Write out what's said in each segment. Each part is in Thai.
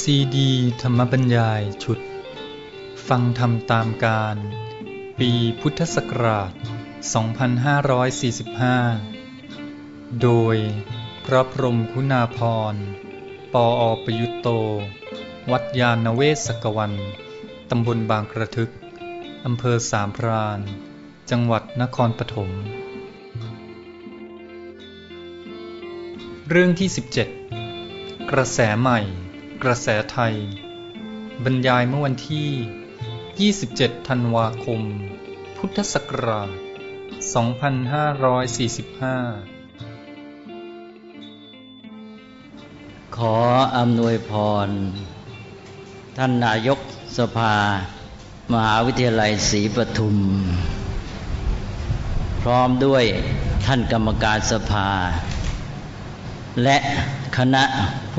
ซีดี ธรรมบรรยายชุด ฟังธรรมตามการ ปีพุทธศักราช 2545 โดยพระพรมคุณาพร ปออประยุตโต วัดยาณเวศกวัน ตำบลบางกระทึก อำเภอสามพราน จังหวัดนครปฐม เรื่องที่ 17 กระแสใหม่ กระแสไทย บรรยายเมื่อวันที่ 27 ธันวาคม พุทธศักราช 2545 ขออำนวยพร ท่านนายกสภา มหาวิทยาลัยศรีปทุม พร้อมด้วยท่านกรรมการสภา และคณะ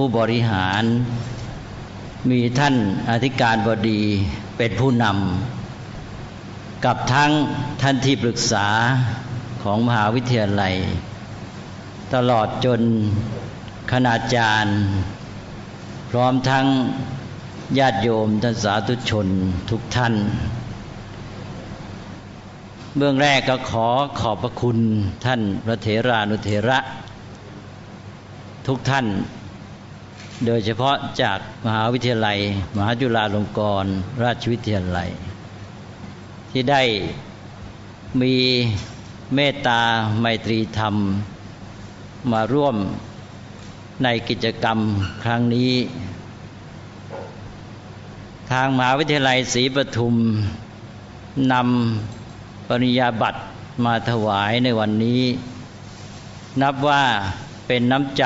ผู้บริหาร มีท่านอธิการบดีเป็นผู้นำกับทั้งท่านที่ปรึกษาของมหาวิทยาลัย ตลอดจนคณาจารย์ พร้อมทั้งญาติโยมท่านสาธุชนทุกท่าน เบื้องแรกก็ขอขอบพระคุณท่านพระเถรานุเถระ ทุกท่าน โดยเฉพาะจากมหาวิทยาลัย มหาจุฬาลงกรณราชวิทยาลัย ที่ได้มีเมตตาไมตรีธรรม มาร่วมในกิจกรรมครั้งนี้ ทางมหาวิทยาลัยศรีปทุมนำปริญญาบัตรมาถวายในวันนี้ นับว่าเป็นน้ำใจ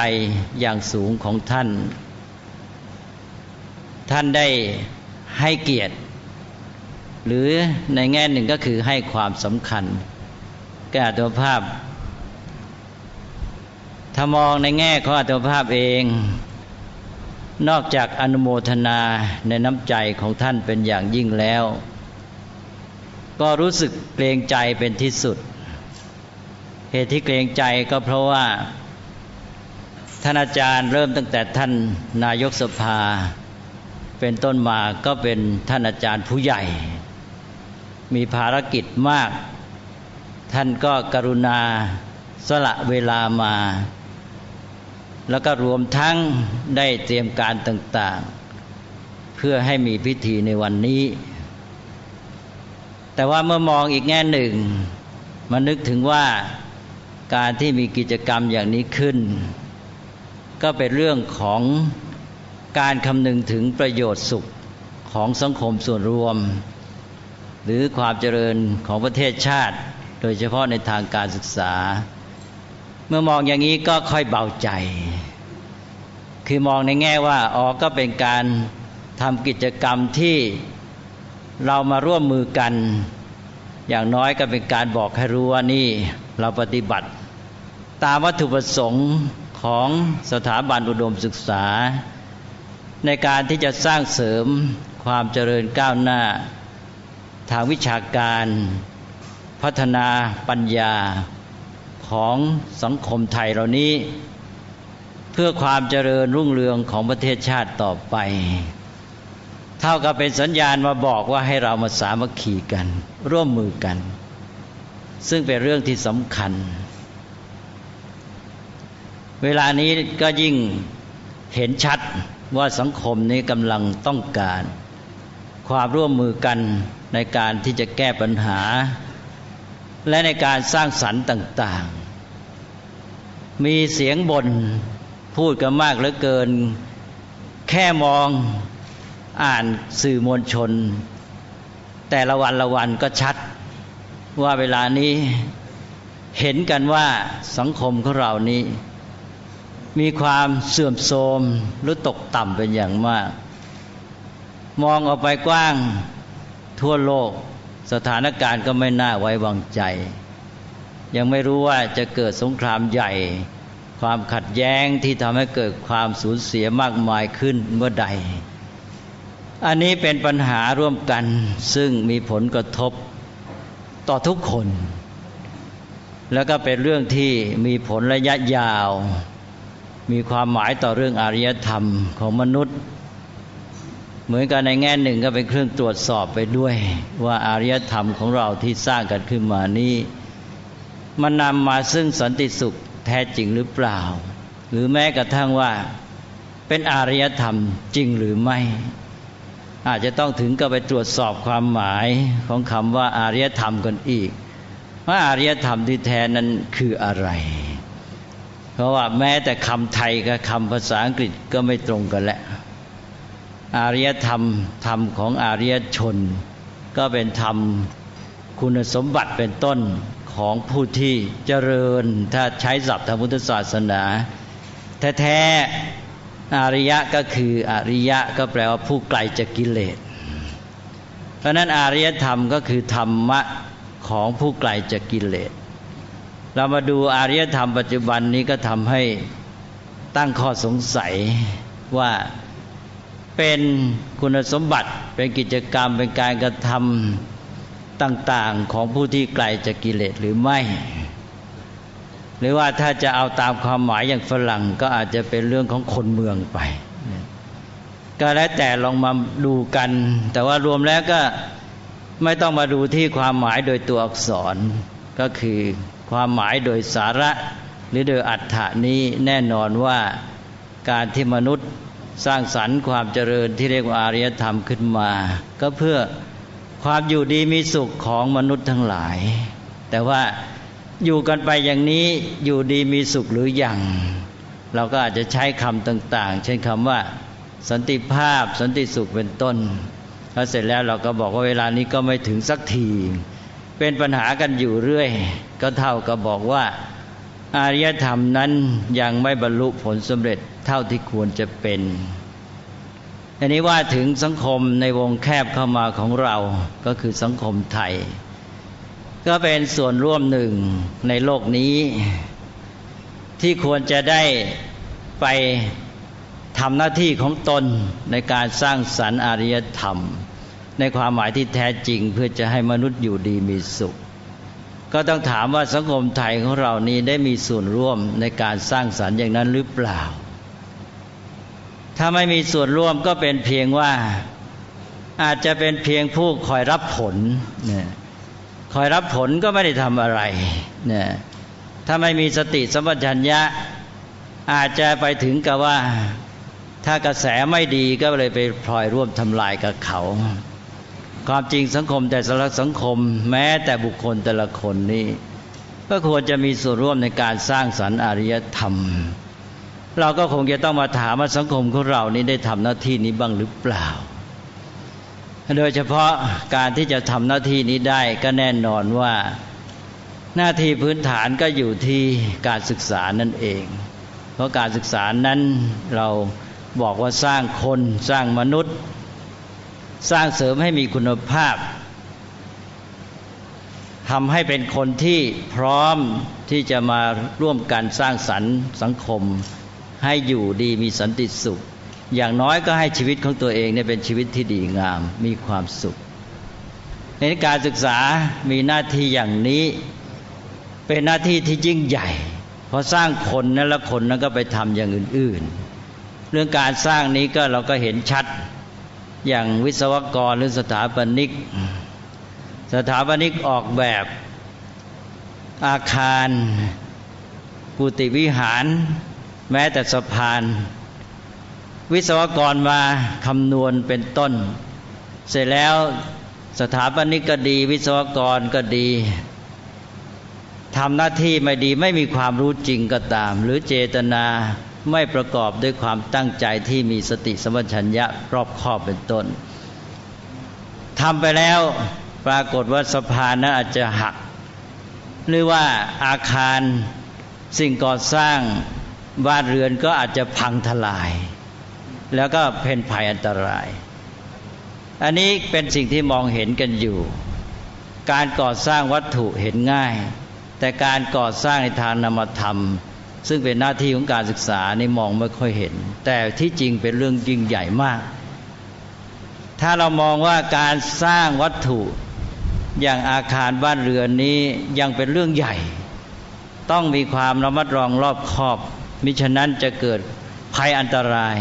อย่างสูงของท่าน ท่านได้ให้เกียรติ หรือในแง่หนึ่งก็คือให้ความสำคัญแก่ตัวภาพ ถ้ามองในแง่ของอัตภาพเอง นอกจากอนุโมทนาในน้ำใจของท่านเป็นอย่างยิ่งแล้ว ก็รู้สึกเกรงใจเป็นที่สุด เหตุที่เกรงใจก็เพราะว่าท่านอาจารย์เริ่มตั้งแต่ท่านนายกสภา เป็นต้นมาก็เป็นท่านอาจารย์ผู้ใหญ่ มีภารกิจมาก ท่านก็กรุณาสละเวลามา แล้วก็รวมทั้งได้เตรียมการต่าง ๆ เพื่อให้มีพิธีในวันนี้ แต่ว่าเมื่อมองอีกแง่หนึ่งมานึกถึงว่าการที่มีกิจกรรมอย่างนี้ขึ้น ก็เป็นเรื่องของ การคำนึงถึงประโยชน์สุขของสังคมส่วนรวม หรือความเจริญของประเทศชาติ โดยเฉพาะในทางการศึกษา เมื่อมองอย่างนี้ก็ค่อยเบาใจ คือมองในแง่ว่าอ๋อก็เป็นการทำกิจกรรมที่เรามาร่วมมือกัน อย่างน้อยก็เป็นการบอกให้รู้ว่านี่เราปฏิบัติ ตามวัตถุประสงค์ของสถาบันอุดมศึกษา ในการที่จะสร้างเสริมความเจริญก้าวหน้า ทางวิชาการ พัฒนาปัญญาของสังคมไทยเหล่านี้ เพื่อความเจริญรุ่งเรืองของประเทศชาติต่อไป เท่ากับเป็นสัญญาณมาบอกว่าให้เรามาสามัคคีกัน ร่วมมือกัน ซึ่งเป็นเรื่องที่สำคัญ เวลานี้ก็ยิ่งเห็นชัด ว่าสังคมนี้กำลังต้องการ ความร่วมมือกันในการที่จะแก้ปัญหา และในการสร้างสรรค์ต่าง ๆ มีเสียงบน่นพูดกันมากเหลือเกิน แค่มองอ่านสื่อมวลชน แต่ละวันละวันก็ชัดว่าเวลานี้เห็นกันว่าสังคมของเรานี้ มีความเสื่อมโทรมหรือตกต่ำเป็นอย่างมาก มองออกไปกว้างทั่วโลก สถานการณ์ก็ไม่น่าไว้วางใจ ยังไม่รู้ว่าจะเกิดสงครามใหญ่ ความขัดแย้งที่ทำให้เกิดความสูญเสียมากมายขึ้นเมื่อใด อันนี้เป็นปัญหาร่วมกันซึ่งมีผลกระทบต่อทุกคน แล้วก็เป็นเรื่องที่มีผลระยะยาว มีความหมายต่อเรื่องอารยธรรมของมนุษย์ เหมือนกันในแง่หนึ่งก็เป็นเครื่องตรวจสอบไปด้วย ว่าอารยธรรมของเราที่สร้างกันขึ้นมานี้มันนำมาซึ่งสันติสุขแท้จริงหรือเปล่า หรือแม้กระทั่งว่าเป็นอารยธรรมจริงหรือไม่ อาจจะต้องถึงก็ไปตรวจสอบความหมายของคำว่าอารยธรรมกันอีก ว่าอารยธรรมที่แท้นั้นคืออะไร ราะว่าแม้แต่คำไทยกับคำภาษาอังกฤษก็ไม่ตรงกันแหละอารยธรรมธรรมของอารยชน ก็เป็นธรรมคุณสมบัติเป็นต้นของผู้ที่เจริญ ถ้าใช้ศัพท์ทางพุทธศาสนา แท้ๆอริยะก็คืออริยะก็แปลว่าผู้ไกลจากกิเลส เพราะนั้นอารยธรรมก็คือธรรมะของผู้ไกลจากกิเลส เรามาดูอารยธรรมปัจจุบันนี้ก็ทำให้ตั้งข้อสงสัยว่าเป็นคุณสมบัติเป็นกิจกรรมเป็นการกระทำต่าง ๆของผู้ที่ไกลจากกิเลสหรือไม่ หรือว่าถ้าจะเอาตามความหมายอย่างฝรั่งก็อาจจะเป็นเรื่องของคนเมืองไป ก็แล้วแต่ลองมาดูกัน แต่ว่ารวมแล้วก็ไม่ต้องมาดูที่ความหมายโดยตัวอักษรก็คือ ความหมายโดยสาระหรือโดยอัฏฐานี้แน่นอนว่าการที่มนุษย์สร้างสรรค์ความเจริญที่เรียกว่าอารยธรรมขึ้นมา ก็เพื่อความอยู่ดีมีสุขของมนุษย์ทั้งหลาย แต่ว่าอยู่กันไปอย่างนี้อยู่ดีมีสุขหรืออยังเราก็อาจจะใช้คำต่าง ๆ เช่นคำว่า สันติภาพสันติสุขเป็นต้นพอเสร็จแล้วเราก็บอกว่าเวลานี้ก็ไม่ถึงสักที เป็นปัญหากันอยู่เรื่อย ก็เท่ากับบอกว่า อารยธรรมนั้นยังไม่บรรลุผลสำเร็จเท่าที่ควรจะเป็นอันนี้ว่าถึงสังคมในวงแคบเข้ามาของเราก็คือสังคมไทย ก็เป็นส่วนร่วมหนึ่งในโลกนี้ ที่ควรจะได้ไปทำหน้าที่ของตนในการสร้างสรรค์อารยธรรม ในความหมายที่แท้จริง เพื่อจะให้มนุษย์อยู่ดีมีสุข ก็ต้องถามว่าสังคมไทยของเรานี้ได้มีส่วนร่วมในการสร้างสรรค์อย่างนั้นหรือเปล่า ถ้าไม่มีส่วนร่วมก็เป็นเพียงว่าอาจจะเป็นเพียงผู้คอยรับผลเนี่ยคอยรับผลก็ไม่ได้ทำอะไรเนี่ยถ้าไม่มีสติสัมปชัญญะ อาจจะไปถึงกับว่าถ้ากระแสไม่ดีก็เลยไปพลอยร่วมทำลายกับเขา ความจริงสังคมแต่ละสังคม แม้แต่บุคคลแต่ละคนนี้ก็ควรจะมีส่วนร่วมในการสร้างสรรค์อริยธรรม เราก็คงจะต้องมาถามว่าสังคมของเรานี้ได้ทำหน้าที่นี้บ้างหรือเปล่า โดยเฉพาะการที่จะทำหน้าที่นี้ได้ก็แน่นอนว่า หน้าที่พื้นฐานก็อยู่ที่การศึกษานั่นเอง เพราะการศึกษานั้นเราบอกว่าสร้างคนสร้างมนุษย์ สร้างเสริมให้มีคุณภาพทำให้เป็นคนที่พร้อมที่จะมาร่วมกันสร้างสรรค์สังคม ให้อยู่ดีมีสันติสุข อย่างน้อยก็ให้ชีวิตของตัวเองเนี่ยเป็นชีวิตที่ดีงามมีความสุข ในการศึกษามีหน้าที่อย่างนี้เป็นหน้าที่ที่ยิ่งใหญ่พอสร้างคนนั้นล้วคนนั้นก็ไปทำอย่างอื่น ๆ เรื่องการสร้างนี้ก็เราก็เห็นชัด อย่างวิศวกรหรือสถาปนิก สถาปนิกออกแบบอาคารกุฏิวิหาร แม้แต่สะพาน วิศวกรมาคำนวณเป็นต้น เสร็จแล้วสถาปนิกก็ดี วิศวกรก็ดีทำหน้าที่ไม่ดีไม่มีความรู้จริงก็ตาม หรือเจตนา ไม่ประกอบด้วยความตั้งใจที่มีสติสมัชัญญะรอบคอบเป็นต้นทำไปแล้วปรากฏว่าสะพานนั้นอาจจะหัก หรือว่าอาคารสิ่งก่อสร้างบ้านเรือนก็อาจจะพังทลาย แล้วก็เป็นภัยอันตราย อันนี้เป็นสิ่งที่มองเห็นกันอยู่ การก่อสร้างวัตถุเห็นง่าย แต่การก่อสร้างในทางนามธรรม ซึ่งเป็นหน้าที่ของการศึกษานี่มองไม่ค่อยเห็น แต่ที่จริงเป็นเรื่องยิ่งใหญ่มาก ถ้าเรามองว่าการสร้างวัตถุอย่างอาคารบ้านเรือนนี้ยังเป็นเรื่องใหญ่ ต้องมีความระมัดระวังรอบคอบ มิฉะนั้นจะเกิดภัยอันตราย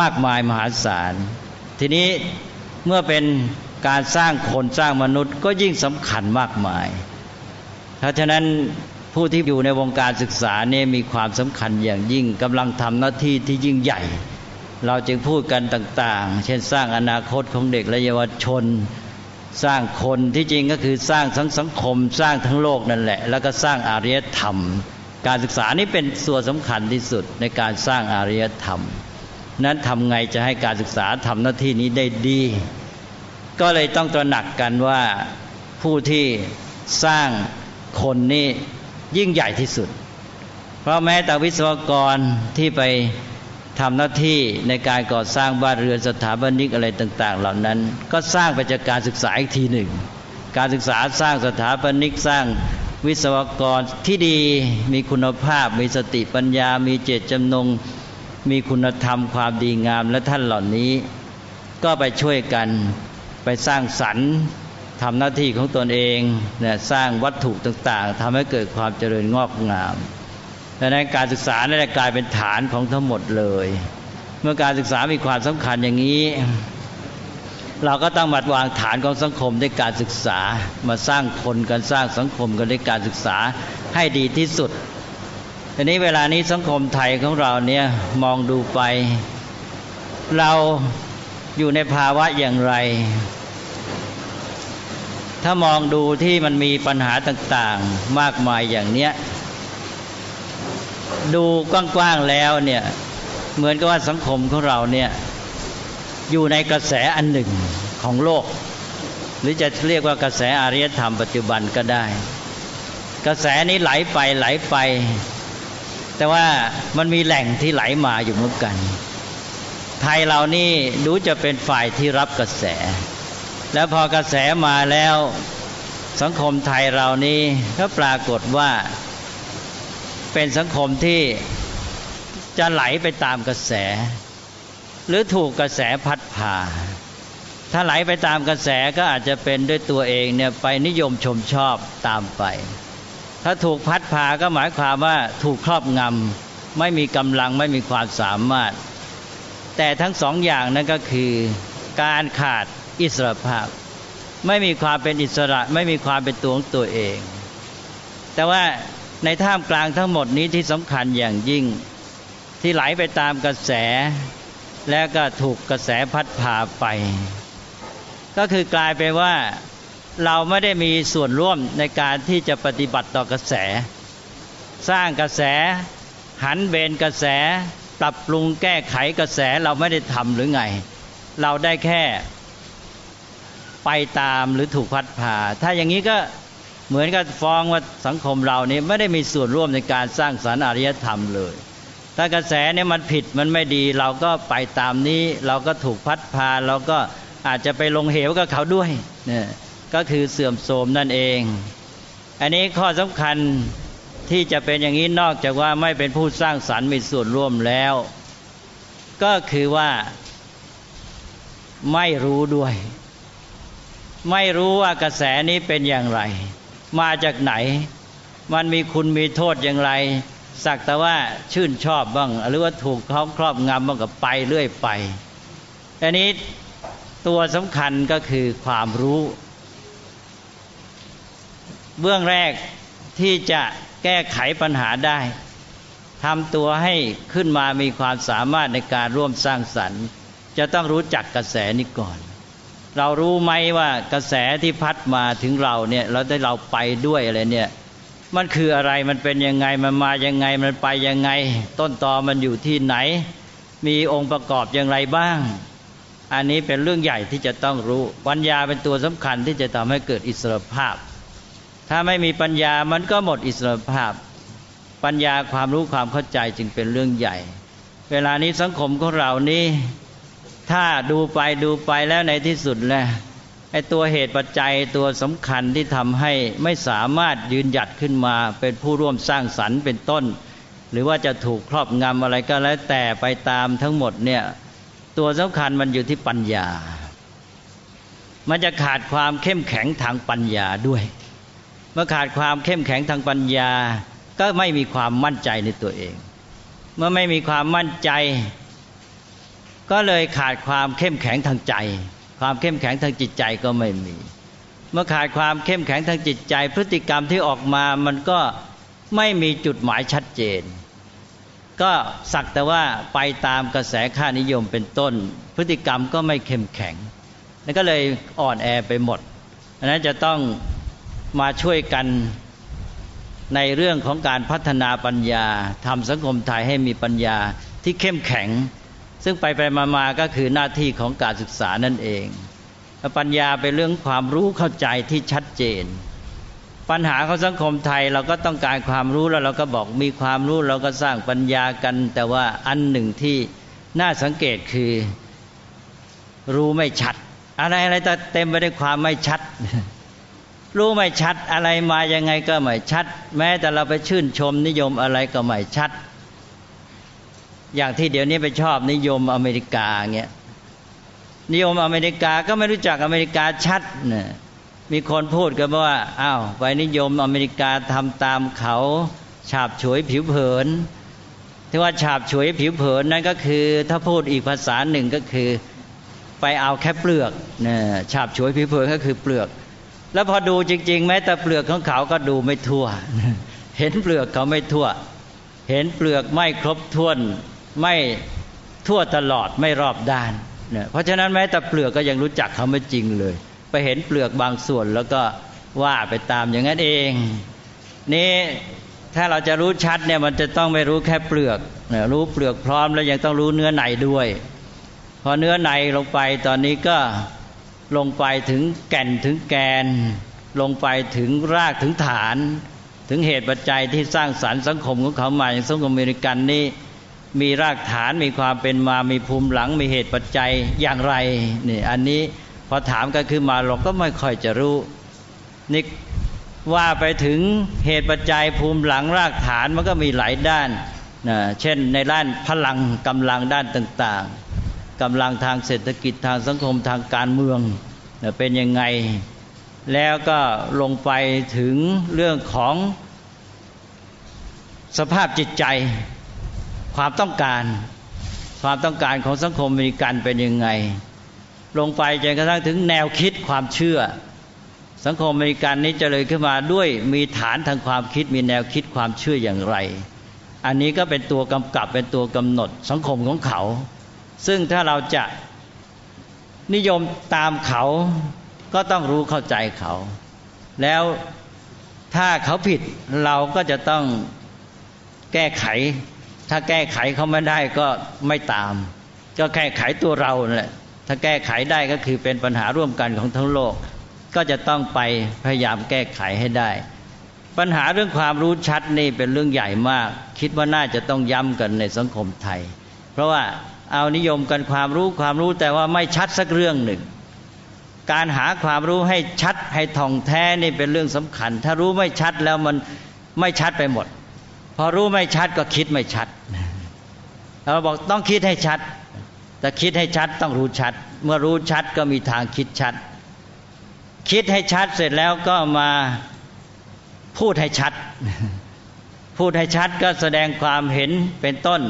มากมายมหาศาล ทีนี้เมื่อเป็นการสร้างคนสร้างมนุษย์ก็ยิ่งสำคัญมากมาย เพราะฉะนั้น ผู้ที่อยู่ในวงการศึกษาเนี่ยมีความสำคัญอย่างยิ่งกำลังทำหน้าที่ที่ยิ่งใหญ่ เราจึงพูดกันต่างๆ เช่นสร้างอนาคตของเด็กและเยาวชน สร้างคนที่จริงก็คือสร้างทั้งสังคม สร้างทั้งโลกนั่นแหละ แล้วก็สร้างอารยธรรม การศึกษานี่เป็นส่วนสำคัญที่สุดในการสร้างอารยธรรม นั้นทำไงจะให้การศึกษาทำหน้าที่นี้ได้ดี ก็เลยต้องตระหนักกันว่าผู้ที่สร้างคนนี่ ยิ่งใหญ่ที่สุด เพราะแม้แต่วิศวกรที่ไปทำหน้าที่ในการก่อสร้างบ้านเรือนสถาบันิกอะไรต่าง ๆ เหล่านั้น ก็สร้างไปจากการศึกษาอีกทีหนึ่ง การศึกษาสร้างสถาปนิกสร้างวิศวกรที่ดีมีคุณภาพ มีสติปัญญา มีเจตจำนง มีคุณธรรมความดีงามและท่านเหล่านี้ ก็ไปช่วยกันไปสร้างสรรค์ ทำหน้าที่ของตนเองเนี่ยสร้างวัตถุต่างๆทำให้เกิดความเจริญงอกงามดังนั้นการศึกษาได้กลายเป็นฐานของทั้งหมดเลย เมื่อการศึกษามีความสำคัญอย่างนี้ เราก็ต้องมาวางฐานของสังคมด้วยการศึกษามาสร้างคนกันสร้างสังคมกันด้วยการศึกษาให้ดีที่สุดทีนี้เวลานี้สังคมไทยของเราเนี่ยมองดูไป เราอยู่ในภาวะอย่างไร ถ้ามองดูที่มันมีปัญหาต่างๆมากมายอย่างเนี้ย ดูกว้างๆแล้วเนี่ย เหมือนกับว่าสังคมของเราเนี่ย อยู่ในกระแสอันหนึ่งของโลก หรือจะเรียกว่ากระแสอารยธรรมปัจจุบันก็ได้ กระแสนี้ไหลไปไหลไป แต่ว่ามันมีแหล่งที่ไหลมาอยู่เหมือนกัน ไทยเรานี่ดูจะเป็นฝ่ายที่รับกระแส แล้วพอกระแสมาแล้ว สังคมไทยเรานี้ก็ปรากฏว่า เป็นสังคมที่จะไหลไปตามกระแส หรือถูกกระแสพัดผ่าถ้าไหลไปตามกระแสก็อาจจะเป็นด้วยตัวเองเนี่ยไปนิยมชมชอบตามไป ถ้าถูกพัดพาก็หมายความว่าถูกครอบงำไม่มีกำลังไม่มีความสามารถ แต่ทั้งสองอย่างนั้นก็คือ การขาด อิสระภาพ ไม่มีความเป็นอิสระไม่มีความเป็นตัวของตัวเอง แต่ว่าในท่ามกลางทั้งหมดนี้ที่สำคัญอย่างยิ่ง ที่ไหลไปตามกระแส แล้วก็ถูกกระแสพัดพาไป ก็คือกลายไปว่าเราไม่ได้มีส่วนร่วมในการที่จะปฏิบัติต่อกระแส สร้างกระแส หันเบนกระแส ปรับปรุงแก้ไขกระแสเราไม่ได้ทำหรือไง เราได้แค่ ไปตามหรือถูกพัดพา ถ้าอย่างนี้ก็เหมือนกับฟ้องว่าสังคมเรานี่ไม่ได้มีส่วนร่วมในการสร้างสรรค์อารยธรรมเลย ถ้ากระแสเนี่ยมันผิดมันไม่ดีเราก็ไปตามนี้เราก็ถูกพัดพาเราก็อาจจะไปลงเหวกับเขาด้วยเนี่ยก็คือเสื่อมโทรมนั่นเอง อันนี้ข้อสำคัญที่จะเป็นอย่างนี้นอกจากว่าไม่เป็นผู้สร้างสรรค์มีส่วนร่วมแล้ว ก็คือว่าไม่รู้ด้วย ไม่รู้ว่ากระแสนี้เป็นอย่างไร มาจากไหน มันมีคุณมีโทษอย่างไร สักแต่ว่าชื่นชอบบ้าง หรือว่าถูกเขาครอบงำบ้างกับไปเรื่อยไปอันนี้ตัวสำคัญก็คือความรู้ เบื้องแรกที่จะแก้ไขปัญหาได้ทำตัวให้ขึ้นมามีความสามารถในการร่วมสร้างสรรค์ จะต้องรู้จักกระแสนี้ก่อน เรารู้ไหมว่ากระแสที่พัดมาถึงเราเนี่ยเราได้เราไปด้วยอะไรเนี่ยมันคืออะไรมันเป็นยังไงมันมายังไงมันไปยังไง ต้นตอมันอยู่ที่ไหน มีองค์ประกอบอย่างไรบ้าง อันนี้เป็นเรื่องใหญ่ที่จะต้องรู้ ปัญญาเป็นตัวสำคัญที่จะทำให้เกิดอิสรภาพ ถ้าไม่มีปัญญามันก็หมดอิสรภาพ ปัญญาความรู้ความเข้าใจจึงเป็นเรื่องใหญ่ เวลานี้สังคมของเรานี้ ถ้าดูไปดูไปแล้วในที่สุดแหละไอ้ตัวเหตุปัจจัยตัวสำคัญที่ทำให้ไม่สามารถยืนหยัดขึ้นมา เป็นผู้ร่วมสร้างสรรค์เป็นต้น หรือว่าจะถูกครอบงำอะไรก็แล้วแต่ไปตามทั้งหมดเนี่ยตัวสำคัญมันอยู่ที่ปัญญา มันจะขาดความเข้มแข็งทางปัญญาด้วย เมื่อขาดความเข้มแข็งทางปัญญา ก็ไม่มีความมั่นใจในตัวเอง เมื่อไม่มีความมั่นใจ ก็เลยขาดความเข้มแข็งทางใจ ความเข้มแข็งทางจิตใจก็ไม่มี เมื่อขาดความเข้มแข็งทางจิตใจ พฤติกรรมที่ออกมามันก็ไม่มีจุดหมายชัดเจน ก็สักแต่ว่าไปตามกระแสค่านิยมเป็นต้น พฤติกรรมก็ไม่เข้มแข็งนั่นก็เลยอ่อนแอไปหมดอันนั้นจะต้องมาช่วยกันในเรื่องของการพัฒนาปัญญาทำสังคมไทยให้มีปัญญาที่เข้มแข็ง ซึ่งไปไปมามาก็คือหน้าที่ของการศึกษานั่นเองปัญญาเป็นเรื่องความรู้เข้าใจที่ชัดเจน ปัญหาของสังคมไทยเราก็ต้องการความรู้แล้วเราก็บอกมีความรู้เราก็สร้างปัญญากัน แต่ว่าอันหนึ่งที่น่าสังเกตคือรู้ไม่ชัด อะไรอะไรเต็มไปด้วยความไม่ชัด รู้ไม่ชัดอะไรมายังไงก็ไม่ชัด แม้แต่เราไปชื่นชมนิยมอะไรก็ไม่ชัด อย่างที่เดี๋ยวนี้ไปชอบนิยมอเมริกาเงี้ยนิยมอเมริกาก็ไม่รู้จักอเมริกาชัดนี่มีคนพูดกันว่าอ้าวไปนิยมอเมริกาทำตามเขาฉาบฉวยผิวเผินที่ว่าฉาบฉวยผิวเผินนั่นก็คือ ถ้าพูดอีกภาษาหนึ่งก็คือ ไปเอาแค่เปลือกนี่ฉาบฉวยผิวเผินก็คือเปลือก แล้วพอดูจริง ๆ แม้แต่เปลือกของเขาก็ดูไม่ทั่ว เห็นเปลือกเขาไม่ทั่ว เห็นเปลือกไม่ครบถ้วน ไม่ทั่วตลอดไม่รอบด้านเนี่ยเพราะฉะนั้นแม้แต่เปลือกก็ยังรู้จักเขาไม่จริงเลย ไปเห็นเปลือกบางส่วนแล้วก็ว่าไปตามอย่างนั้นเอง นี่ถ้าเราจะรู้ชัดเนี่ยมันจะต้องไม่รู้แค่เปลือกรู้เปลือกพร้อมแล้วยังต้องรู้เนื้อในด้วย พอเนื้อในลงไปตอนนี้ก็ลงไปถึงแก่นถึงแกน ลงไปถึงรากถึงฐาน ถึงเหตุปัจจัยที่สร้างสารรค์สังคมของเขามาอย่างสังคมอเมริกันนี่ มีรากฐานมีความเป็นมามีภูมิหลัง มีเหตุปัจจัยอย่างไรนี่อันนี้พอถามก็คือมาเราก็ไม่ค่อยจะรู้นี่ว่าไปถึงเหตุปัจจัยภูมิหลังรากฐานมันก็มีหลายด้านนะเช่นในด้านพลังกำลังด้านต่างๆกำลังทางเศรษฐกิจทางสังคมทางการเมืองเป็นยังไง แล้วก็ลงไปถึงเรื่องของสภาพจิตใจ ความต้องการ ความต้องการของสังคมมริกันเป็นยังไง ลงไปจนกระทั่งถึงแนวคิดความเชื่อ สังคมอเมริกันนี้จะเลยขึ้นมาด้วยมีฐานทางความคิดมีแนวคิดความเชื่ออย่างไร อันนี้ก็เป็นตัวกำกับเป็นตัวกำหนดสังคมของเขา ซึ่งถ้าเราจะนิยมตามเขาก็ต้องรู้เข้าใจเขา แล้วถ้าเขาผิดเราก็จะต้องแก้ไข ถ้าแก้ไขเขาไม่ได้ก็ไม่ตาม ก็แก้ไขตัวเราแหละถ้าแก้ไขได้ก็คือเป็นปัญหาร่วมกันของทั้งโลก ก็จะต้องไปพยายามแก้ไขให้ได้ ปัญหาเรื่องความรู้ชัดนี่เป็นเรื่องใหญ่มาก คิดว่าน่าจะต้องย้ำกันในสังคมไทย เพราะว่าเอานิยมกันความรู้ความรู้แต่ว่าไม่ชัดสักเรื่องหนึ่ง การหาความรู้ให้ชัดให้ท่องแท้นี่เป็นเรื่องสำคัญ ถ้ารู้ไม่ชัดแล้วมันไม่ชัดไปหมด พอรู้ไม่ชัดก็คิดไม่ชัดเราบอกต้องคิดให้ชัดแต่คิดให้ชัดต้องรู้ชัด เมื่อรู้ชัดก็มีทางคิดชัด คิดให้ชัดเสร็จแล้วก็มาพูดให้ชัด พูดให้ชัดก็แสดงความเห็นเป็นต้น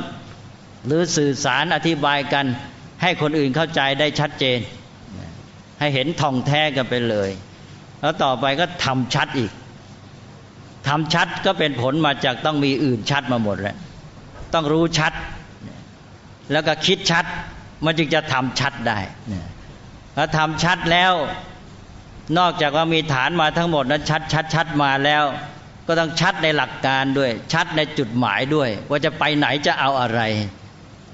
หรือสื่อสารอธิบายกัน ให้คนอื่นเข้าใจได้ชัดเจน ให้เห็นท่องแท้กันไปเลย แล้วต่อไปก็ทำชัดอีก ทำชัดก็เป็นผลมาจากต้องมีอื่นชัดมาหมดแล้วต้องรู้ชัด แล้วก็คิดชัด มันจึงจะทำชัดได้ถ้าทำชัดแล้ว นอกจากว่ามีฐานมาทั้งหมดนั้นชัดชัดชัดมาแล้วก็ต้องชัดในหลักการด้วย ชัดในจุดหมายด้วย ว่าจะไปไหนจะเอาอะไร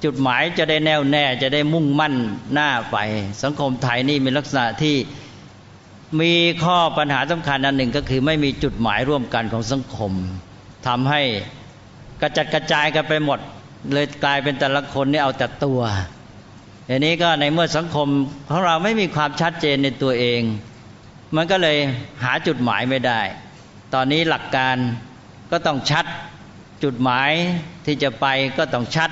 จุดหมายจะได้แน่วแน่จะได้มุ่งมั่นหน้าไป สังคมไทยนี่มีลักษณะที่ มีข้อปัญหาสำคัญอันหนึ่งก็คือไม่มีจุดหมายร่วมกันของสังคมทำให้กระจัดกระจายกันไปหมด เลยกลายเป็นแต่ละคนนี่เอาแต่ตัวอย่างนี้ก็ในเมื่อสังคมของเราไม่มีความชัดเจนในตัวเอง มันก็เลยหาจุดหมายไม่ได้ ตอนนี้หลักการก็ต้องชัดจุดหมายที่จะไปก็ต้องชัด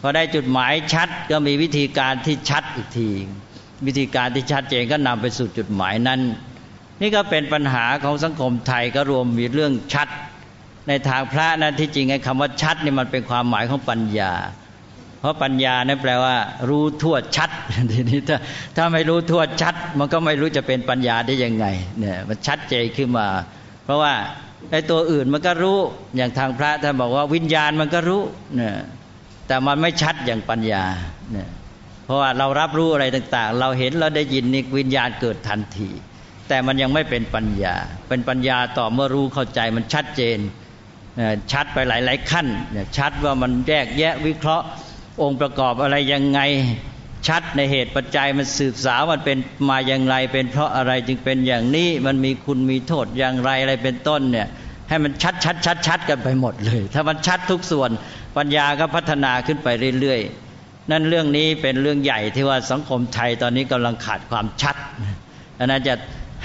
พอได้จุดหมายชัดก็มีวิธีการที่ชัดอีกที วิธีการที่ชัดเจนก็นำไปสู่จุดหมายนั้น นี่ก็เป็นปัญหาของสังคมไทยก็รวมมีเรื่องชัด ในทางพระนั้นที่จริงไอ้คำว่าชัดนี่มันเป็นความหมายของปัญญา เพราะปัญญานั้นแปลว่า รู้ทั่วชัดทีนี้ถ้าถ้าไม่รู้ทั่วชัด มันก็ไม่รู้จะเป็นปัญญาได้ยังไงเนี่ยมันชัดเจนขึ้นมา เพราะว่าไอ้ตัวอื่นมันก็รู้อย่างทางพระท่านบอกว่าวิญญาณมันก็รู้เนี่ยแต่มันไม่ชัดอย่างปัญญาเนี่ย ราะว่าเรารับรู้อะไรต่าง ๆ เราเห็นเราได้ยินนี่วิญญาณเกิดทันที แต่มันยังไม่เป็นปัญญา เป็นปัญญาต่อเมื่อรู้เข้าใจมันชัดเจนชัดไปหลาย ๆ ขั้น ชัดว่ามันแยกแยะวิเคราะห์องค์ประกอบอะไรยังไงชัดในเหตุปัจจัยมันสืบสาวมันเป็นมาอย่างไร เป็นเพราะอะไรจึงเป็นอย่างนี้มันมีคุณมีโทษอย่างไรอะไรเป็นต้นเนี่ยให้มันชัดชัดชัดชัดกันไปหมดเลย ถ้ามันชัดทุกส่วนปัญญาก็พัฒนาขึ้นไปเรื่อยๆ นั่นเรื่องนี้เป็นเรื่องใหญ่ที่ว่าสังคมไทยตอนนี้กำลังขาดความชัดอันนั้นจะ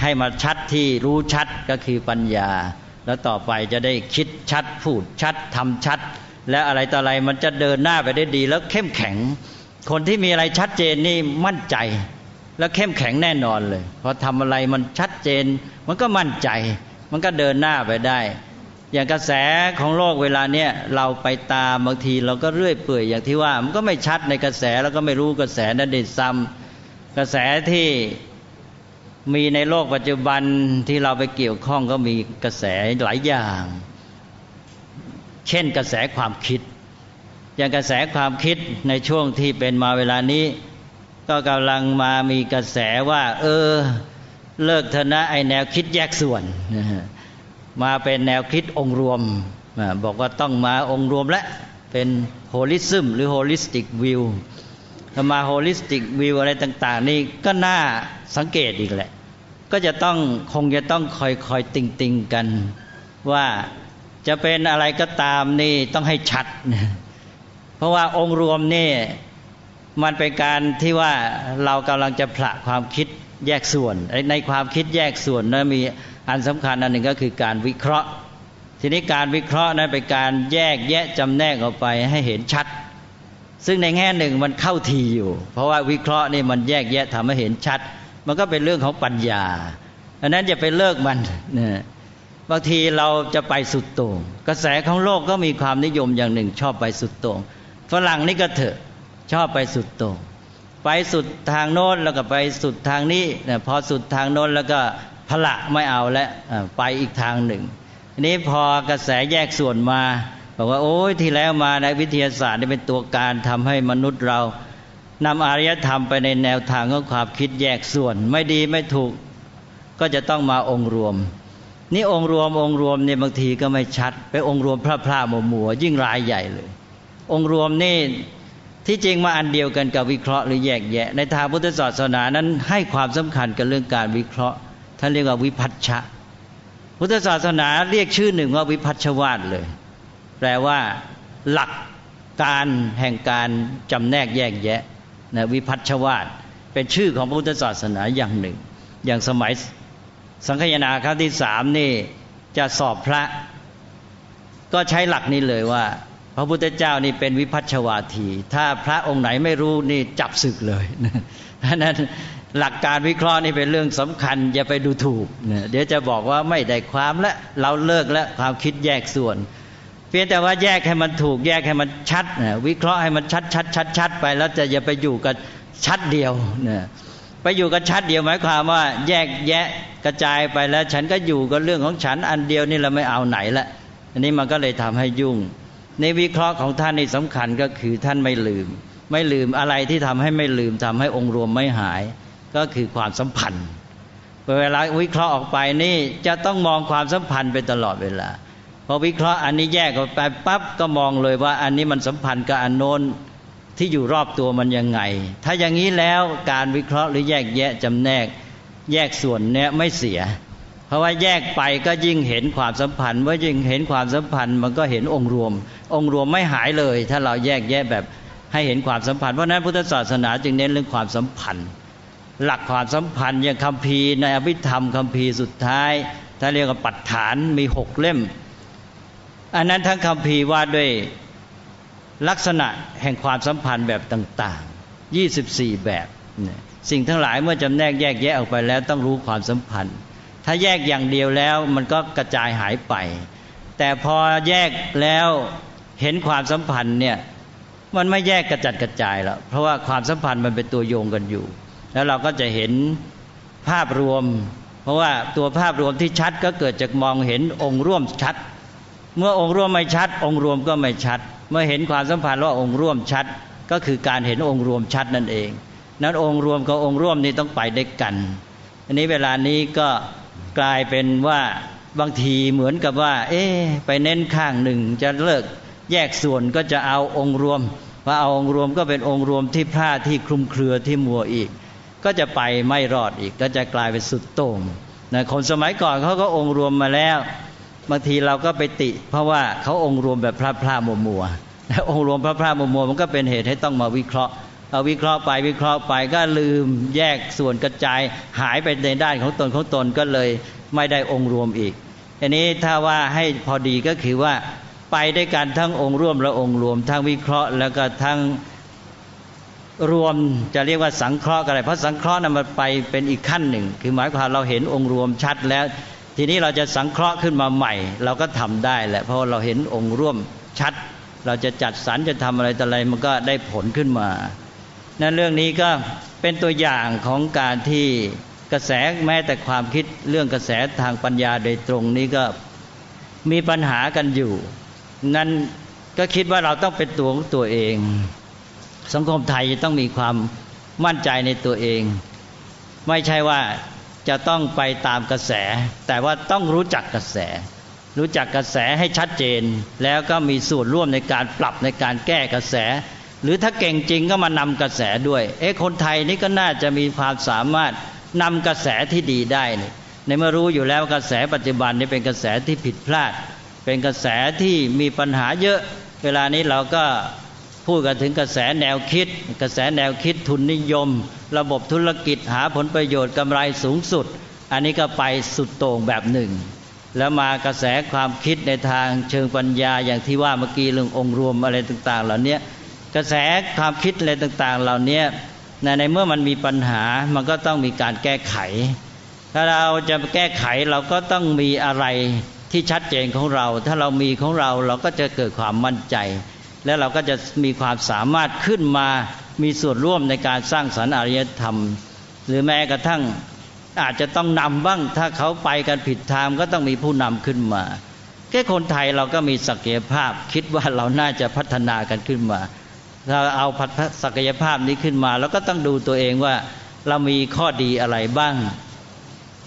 ให้มาชัดที่รู้ชัดก็คือปัญญา แล้วต่อไปจะได้คิดชัด พูดชัดทำชัด และอะไรต่ออะไรมันจะเดินหน้าไปได้ดี แล้วเข้มแข็ง คนที่มีอะไรชัดเจนนี่มั่นใจ แล้วเข้มแข็งแน่นอนเลยพอทำอะไรมันชัดเจน มันก็มั่นใจ มันก็เดินหน้าไปได้ อย่างกระแสของโลกเวลาเนี้ยเราไปตามบางทีเราก็เรื่อยเปื่อยอย่างที่ว่า มันก็ไม่ชัดในกระแสแล้วก็ไม่รู้กระแสนั้นได้ซ้ำกระแสที่มีในโลกปัจจุบันที่เราไปเกี่ยวข้องก็มีกระแสหลายอย่าง เช่นกระแสความคิด อย่างกระแสความคิดในช่วงที่เป็นมาเวลานี้ ก็กำลังมามีกระแสว่า เออ เลิกเถอะนะไอแนวคิดแยกส่วนนะฮะ มาเป็นแนวคิดองค์รวม บอกว่าต้องมาองค์รวมและเป็น holism หรือ holistic view ถ้ามา holistic view อะไรต่าง ๆ นี่ก็น่าสังเกตอีกแหละ ก็จะต้องคงจะต้องคอยคอยติงติงกัน ว่าจะเป็นอะไรก็ตามนี่ต้องให้ชัด เพราะว่าองค์รวมนี่มันเป็นการที่ว่าเรากำลังจะผละความคิดแยกส่วน ในความคิดแยกส่วนนะมี อันสำคัญอันหนึ่งก็คือการวิเคราะห์ ทีนี้การวิเคราะห์นั้นเป็นการแยกแยะจำแนกออกไปให้เห็นชัด ซึ่งในแง่หนึ่งมันเข้าทีอยู่ เพราะว่าวิเคราะห์นี่มันแยกแยะทำให้เห็นชัด มันก็เป็นเรื่องของปัญญาอันนั้นจะไปเลิกมันนะบางทีเราจะไปสุดโต่งกระแสของโลกก็มีความนิยมอย่างหนึ่ง ชอบไปสุดโต่งฝรั่งนี่ก็เถอะชอบไปสุดโต่งไปสุดทางโน้นแล้วก็ไปสุดทางนี้นะพอสุดทางโน้นแล้วก็ พละไม่เอาแล้วไปอีกทางหนึ่งทีนี้พอกระแสแยกส่วนมาบอกว่าโอ้ยที่แล้วมาในวิทยาศาสตร์นี่เป็นตัวการทำให้มนุษย์เรานำอารยธรรมไปในแนวทางของความคิดแยกส่วน ไม่ดีไม่ถูก ก็จะต้องมาองค์รวม นี่องค์รวมองค์รวมเนี่ยบางทีก็ไม่ชัด ไปองค์รวมพระพระมัวมัวยิ่งรายใหญ่เลย องค์รวมนี่ที่จริงมาอันเดียวกันกับวิเคราะห์หรือแยกแยะ ในทางพุทธศาสนานั้นให้ความสำคัญกับเรื่องการวิเคราะห์ ท่านเรียกว่าวิพัชชะ พุทธศาสนาเรียกชื่อหนึ่งว่าวิพัชวาตเลย แปลว่า หลักการแห่งการจำแนกแยกแยะนะวิพัชวาตเป็นชื่อของพุทธศาสนาอย่างหนึ่ง อย่างสมัยสังคยนาครั้งที่สามนี่จะสอบพระ ก็ใช้หลักนี้เลยว่า พระพุทธเจ้านี่เป็นวิพัชวาที ถ้าพระองค์ไหนไม่รู้นี่จับศึกเลยนั้น หลักการวิเคราะห์นี่เป็นเรื่องสำคัญ อย่าไปดูถูกเดี๋ยวจะบอกว่าไม่ได้ความและเราเลิกแล้วความคิดแยกส่วน เพียงแต่ว่าแยกให้มันถูกแยกให้มันชัดวิเคราะห์ให้มันชัดชัดชัดชัดไป แล้วจะอย่าไปอยู่กับชัดเดียวนไปอยู่กับชัดเดียวหมายความว่า แยกแยะกระจายไปแล้ว ฉันก็อยู่กับเรื่องของฉันอันเดียวนี่เราไม่เอาไหนละอันนี้มันก็เลยทำให้ยุ่ง ในวิเคราะห์ของท่านนี่สำคัญก็คือท่านไม่ลืม ไม่ลืมอะไรที่ทำให้ไม่ลืมทำให้องค์รวมไม่หาย ก็คือความสัมพันธ์เวลาวิเคราะห์ออกไปนี่จะต้องมองความสัมพันธ์ไปตลอดเวลาพอวิเคราะห์อันนี้แยกออกไปปั๊บก็มองเลยว่า อันนี้มันสัมพันธ์กับอันโน้นที่อยู่รอบตัวมันยังไง ถ้าอย่างนี้แล้วการวิเคราะห์หรือแยกแยะจำแนก แยกส่วนเนี้ยไม่เสีย เพราะว่าแยกไปก็ยิ่งเห็นความสัมพันธ์เมื่อยิ่งเห็นความสัมพันธ์มันก็เห็นองค์รวม องค์รวมไม่หายเลย ถ้าเราแยกแยะแบบให้เห็นความสัมพันธ์เพราะนั้นพุทธศาสนาจึงเน้นเรื่องความสัมพันธ์ หลักความสัมพันธ์อย่างคำพีในอภิธรรมคำพีสุดท้ายถ้าเรียกว่าปัจฐานมีหกเล่ม อันนั้นทั้งคำพีว่าด้วยลักษณะแห่งความสัมพันธ์แบบต่างๆ 24 แบบ สิ่งทั้งหลายเมื่อจำแนกแยกแยะออกไปแล้วต้องรู้ความสัมพันธ์ ถ้าแยกอย่างเดียวแล้วมันก็กระจายหายไป แต่พอแยกแล้วเห็นความสัมพันธ์เนี่ยมันไม่แยกกระจัดกระจายแล้วเพราะว่าความสัมพันธ์มันเป็นตัวโยงกันอยู่ แล้วเราก็จะเห็นภาพรวม เพราะว่าตัวภาพรวมที่ชัดก็เกิดจากมองเห็นองค์ร่วมชัด เมื่อองค์ร่วมไม่ชัด องค์รวมก็ไม่ชัด เมื่อเห็นความสัมพันธ์ว่าองค์ร่วมชัด ก็คือการเห็นองค์รวมชัดนั่นเอง นั้นองค์รวมกับองค์ร่วมนี่ต้องไปด้วยกัน อันนี้เวลานี้ก็กลายเป็นว่าบางทีเหมือนกับว่า เอ๊ไปเน้นข้างหนึ่งจะเลิกแยกส่วนก็จะเอาองค์รวมพอเอาองค์รวมก็เป็นองค์รวมที่พลาดที่คลุมเครือที่มัวอีก ก็จะไปไม่รอดอีก ก็จะกลายเป็นสุดโต่งนะคนสมัยก่อนเขาก็องค์รวมมาแล้ว บางทีเราก็ไปติ เพราะว่าเขาองค์รวมแบบพระพระมัวมัวแล้วองค์รวมพระพระมัวมัวมันก็เป็นเหตุให้ต้องมาวิเคราะห์เอาวิเคราะห์ไปวิเคราะห์ไปก็ลืมแยกส่วนกระจายหายไปในด้านของตนของตนก็เลยไม่ได้องค์รวมอีก อันนี้ถ้าว่าให้พอดีก็คือว่าไปได้กันทั้งองค์ร่วมและองค์รวม ทั้งวิเคราะห์แล้วก็ทั้ง รวมจะเรียกว่าสังเคราะห์กันอะไรเพราะสังเคราะห์นั้นมันไปเป็นอีกขั้นหนึ่ง คือหมายความเราเห็นองค์รวมชัดแล้ว ทีนี้เราจะสังเคราะห์ขึ้นมาใหม่ เราก็ทำได้แหละเพราะเราเห็นองค์ร่วมชัด เราจะจัดสรรจะทำอะไรแต่อะไรมันก็ได้ผลขึ้นมานั่นเรื่องนี้ก็เป็นตัวอย่างของการที่กระแสแม้แต่ความคิดเรื่องกระแสทางปัญญาโดยตรงนี้ก็มีปัญหากันอยู่ นั้นก็คิดว่าเราต้องเป็นตัวของตัวเอง สังคมไทยจะต้องมีความมั่นใจในตัวเอง ไม่ใช่ว่าจะต้องไปตามกระแส แต่ว่าต้องรู้จักกระแส รู้จักกระแสให้ชัดเจน แล้วก็มีส่วนร่วมในการปรับในการแก้กระแส หรือถ้าเก่งจริงก็มานำกระแสด้วย เอ๊ะคนไทยนี่ก็น่าจะมีความสามารถนำกระแสที่ดีได้นี่ในเมื่อรู้อยู่แล้วกระแสปัจจุบันนี่เป็นกระแสที่ผิดพลาด เป็นกระแสที่มีปัญหาเยอะ เวลานี้เราก็ พูดกันถึงกระแสแนวคิด กระแสแนวคิดทุนนิยม ระบบธุรกิจหาผลประโยชน์กำไรสูงสุด อันนี้ก็ไปสุดโต่งแบบหนึ่ง แล้วมากระแสความคิดในทางเชิงปัญญาอย่างที่ว่าเมื่อกี้เรื่ององค์รวมอะไรต่าง ๆ เหล่านี้กระแสความคิดอะไรต่างๆ เหล่านี้ในในเมื่อมันมีปัญหามันก็ต้องมีการแก้ไข ถ้าเราจะแก้ไขเราก็ต้องมีอะไรที่ชัดเจนของเรา ถ้าเรามีของเราเราก็จะเกิดความมั่นใจ และเราก็จะมีความสามารถขึ้นมามีส่วนร่วมในการสร้างสรรค์อารยธรรม หรือแม้กระทั่งอาจจะต้องนำบ้าง ถ้าเขาไปกันผิดทางก็ต้องมีผู้นำขึ้นมาแค่คนไทยเราก็มีศักยภาพ คิดว่าเราน่าจะพัฒนากันขึ้นมา เราเอาศักยภาพนี้ขึ้นมา แล้วก็ต้องดูตัวเองว่าเรามีข้อดีอะไรบ้าง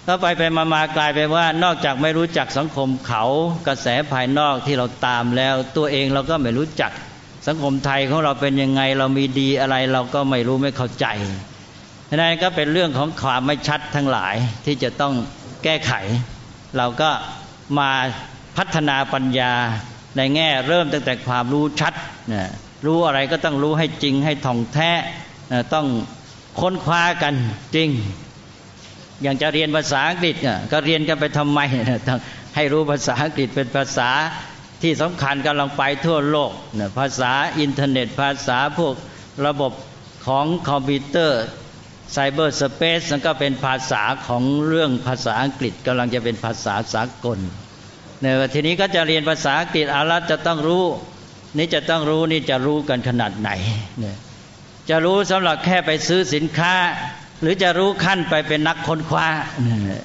ก็ไปไปมามากลายไปว่านอกจากไม่รู้จักสังคมเขากระแสภายนอกที่เราตามแล้ว ตัวเองเราก็ไม่รู้จัก สังคมไทยของเราเป็นยังไงเรามีดีอะไรเราก็ไม่รู้ไม่เข้าใจนั่นก็เป็นเรื่องของความไม่ชัดทั้งหลายที่จะต้องแก้ไข เราก็มาพัฒนาปัญญาในแง่เริ่มตั้งแต่ความรู้ชัดนะรู้อะไรก็ต้องรู้ให้จริงให้ถ่องแท้ต้องค้นคว้ากันจริง อย่างจะเรียนภาษาอังกฤษก็เรียนกันไปทำไมให้รู้ภาษาอังกฤษเป็นภาษา ที่สำคัญกำลังไปทั่วโลกภาษาอินเทอร์เน็ต ภาษาพวกระบบของคอมพิวเตอร์ cyberspace นั่นก็เป็นภาษาของเรื่องภาษาอังกฤษกำลังจะเป็นภาษาสากลเนี่ยทีนี้ก็จะเรียนภาษาอังกฤษอารัตจะต้องรู้ นี่จะต้องรู้นี่จะรู้กันขนาดไหนเนี่ยจะรู้สำหรับแค่ไปซื้อสินค้า หรือจะรู้ขั้นไปเป็นนักค้นคว้า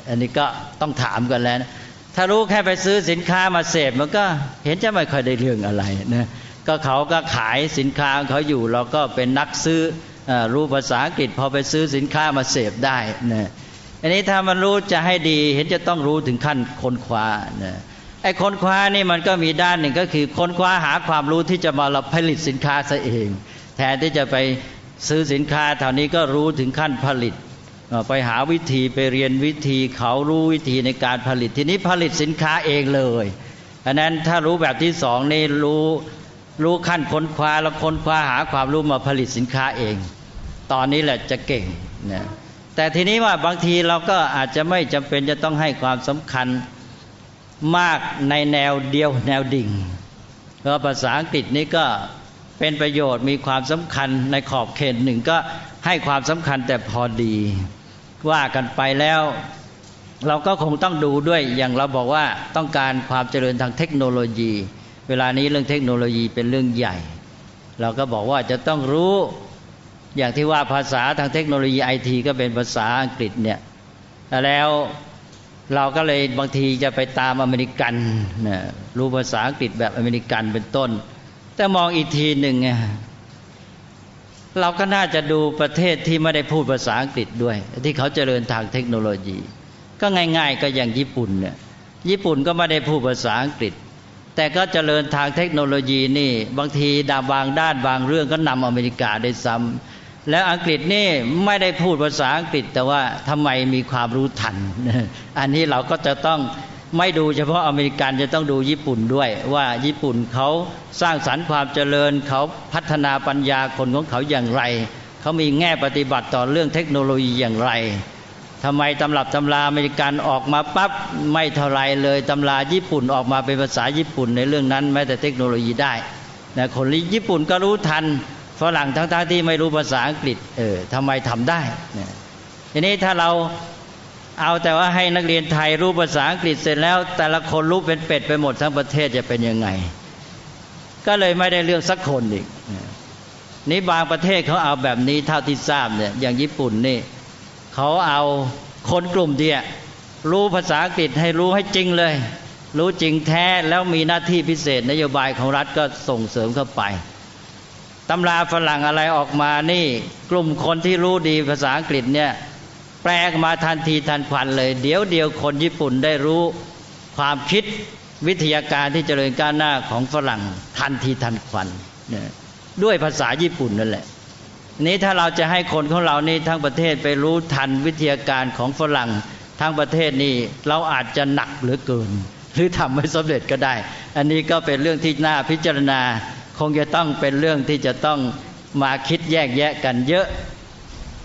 อันนี้ก็ต้องถามกันแล้วนะ ถ้ารู้แค่ไปซื้อสินค้ามาเสพมันก็เห็นจะไม่ค่อยได้เรื่องอะไรนะก็เขาก็ขายสินค้าเขาอยู่เราก็เป็นนักซื้อรู้ภาษาอังกฤษพอไปซื้อสินค้ามาเสพได้นะอันนี้ถ้ามันรู้จะให้ดีเห็นจะต้องรู้ถึงขั้นค้นคว้านะไอ้ค้นคว้านี่มันก็มีด้านหนึ่งก็คือค้นคว้าหาความรู้ที่จะมาผลิตสินค้าซะเอง แทนที่จะไปซื้อสินค้าเท่านี้ก็รู้ถึงขั้นผลิต ไปหาวิธีไปเรียนวิธีเขารู้วิธีในการผลิตทีนี้ผลิตสินค้าเองเลยอันนั้นถ้ารู้แบบที่สองนี่รู้รู้ขั้นค้นคว้าแล้วค้นคว้าหาความรู้มาผลิตสินค้าเอง ตอนนี้แหละจะเก่งนะแต่ทีนี้ว่าบางทีเราก็อาจจะไม่จำเป็นจะต้องให้ความสำคัญมากในแนวเดียวแนวดิ่งเพราะภาษาอังกฤษนี้ก็เป็นประโยชน์มีความสำคัญในขอบเขตหนึ่งก็ให้ความสำคัญแต่พอดี ว่ากันไปแล้ว เราก็คงต้องดูด้วยอย่างเราบอกว่าต้องการความเจริญทางเทคโนโลยี เวลานี้เรื่องเทคโนโลยีเป็นเรื่องใหญ่ เราก็บอกว่าจะต้องรู้อย่างที่ว่าภาษาทางเทคโนโลยีไอทีก็เป็นภาษาอังกฤษเนี่ยแล้วเราก็เลยบางทีจะไปตามอเมริกันนะรู้ภาษาอังกฤษแบบอเมริกันเป็นต้น แต่มองอีกทีหนึ่ง เราก็น่าจะดูประเทศที่ไม่ได้พูดภาษาอังกฤษด้วย ที่เขาเจริญทางเทคโนโลยี ก็ง่าย ๆ ก็อย่างญี่ปุ่นเนี่ยญี่ปุ่นก็ไม่ได้พูดภาษาอังกฤษ แต่ก็เจริญทางเทคโนโลยีนี่ บางทีดาบางด้านบางเรื่องก็นำอเมริกาได้ซ้ำแล้วอังกฤษนี่ไม่ได้พูดภาษาอังกฤษ แต่ว่าทำไมมีความรู้ทัน อันนี้เราก็จะต้อง ไม่ดูเฉพาะอเมริกันจะต้องดูญี่ปุ่นด้วย ว่าญี่ปุ่นเขาสร้างสรรค์ความเจริญเขาพัฒนาปัญญาคนของเขาอย่างไร เขามีแง่ปฏิบัติต่อเรื่องเทคโนโลยีอย่างไรทำไมตำรับตำราอเมริกันออกมาปั๊บไม่เท่าไรเลยตำราญี่ปุ่นออกมาเป็นภาษาญี่ปุ่นในเรื่องนั้นแม้แต่เทคโนโลยีได้นะคนญี่ปุ่นก็รู้ทันฝรั่งทั้งๆที่ไม่รู้ภาษาอังกฤษเออทำไมทำได้นะทีนี้ถ้าเรา เอาแต่ว่าให้นักเรียนไทยรู้ภาษาอังกฤษเสร็จแล้ว แต่ละคนรู้เป็นเป็ดไปหมดทั้งประเทศจะเป็นยังไง ก็เลยไม่ได้เรื่องสักคนอีกนี่บางประเทศเขาเอาแบบนี้เท่าที่ทราบเนี่ยอย่างญี่ปุ่นนี่เขาเอาคนกลุ่มเดียรู้ภาษาอังกฤษให้รู้ให้จริงเลย รู้จริงแท้แล้วมีหน้าที่พิเศษ นโยบายของรัฐก็ส่งเสริมเข้าไปตำราฝรั่งอะไรออกมานี่ กลุ่มคนที่รู้ดีภาษาอังกฤษเนี่ย แปลมาทันทีทันควันเลย เดี๋ยวเดียวคนญี่ปุ่นได้รู้ความคิดวิทยาการที่เจริญก้าวหน้าของฝรั่งทันทีทันควันด้วยภาษาญี่ปุ่นนั่นแหละนี้ถ้าเราจะให้คนของเรานี่ทั้งประเทศไปรู้ทันวิทยาการของฝรั่งทั้งประเทศนี่เราอาจจะหนักเหลือเกิน หรือทำไม่สำเร็จก็ได้ อันนี้ก็เป็นเรื่องที่น่าพิจารณา คงจะต้องเป็นเรื่องที่จะต้องมาคิดแยกแยะกันเยอะ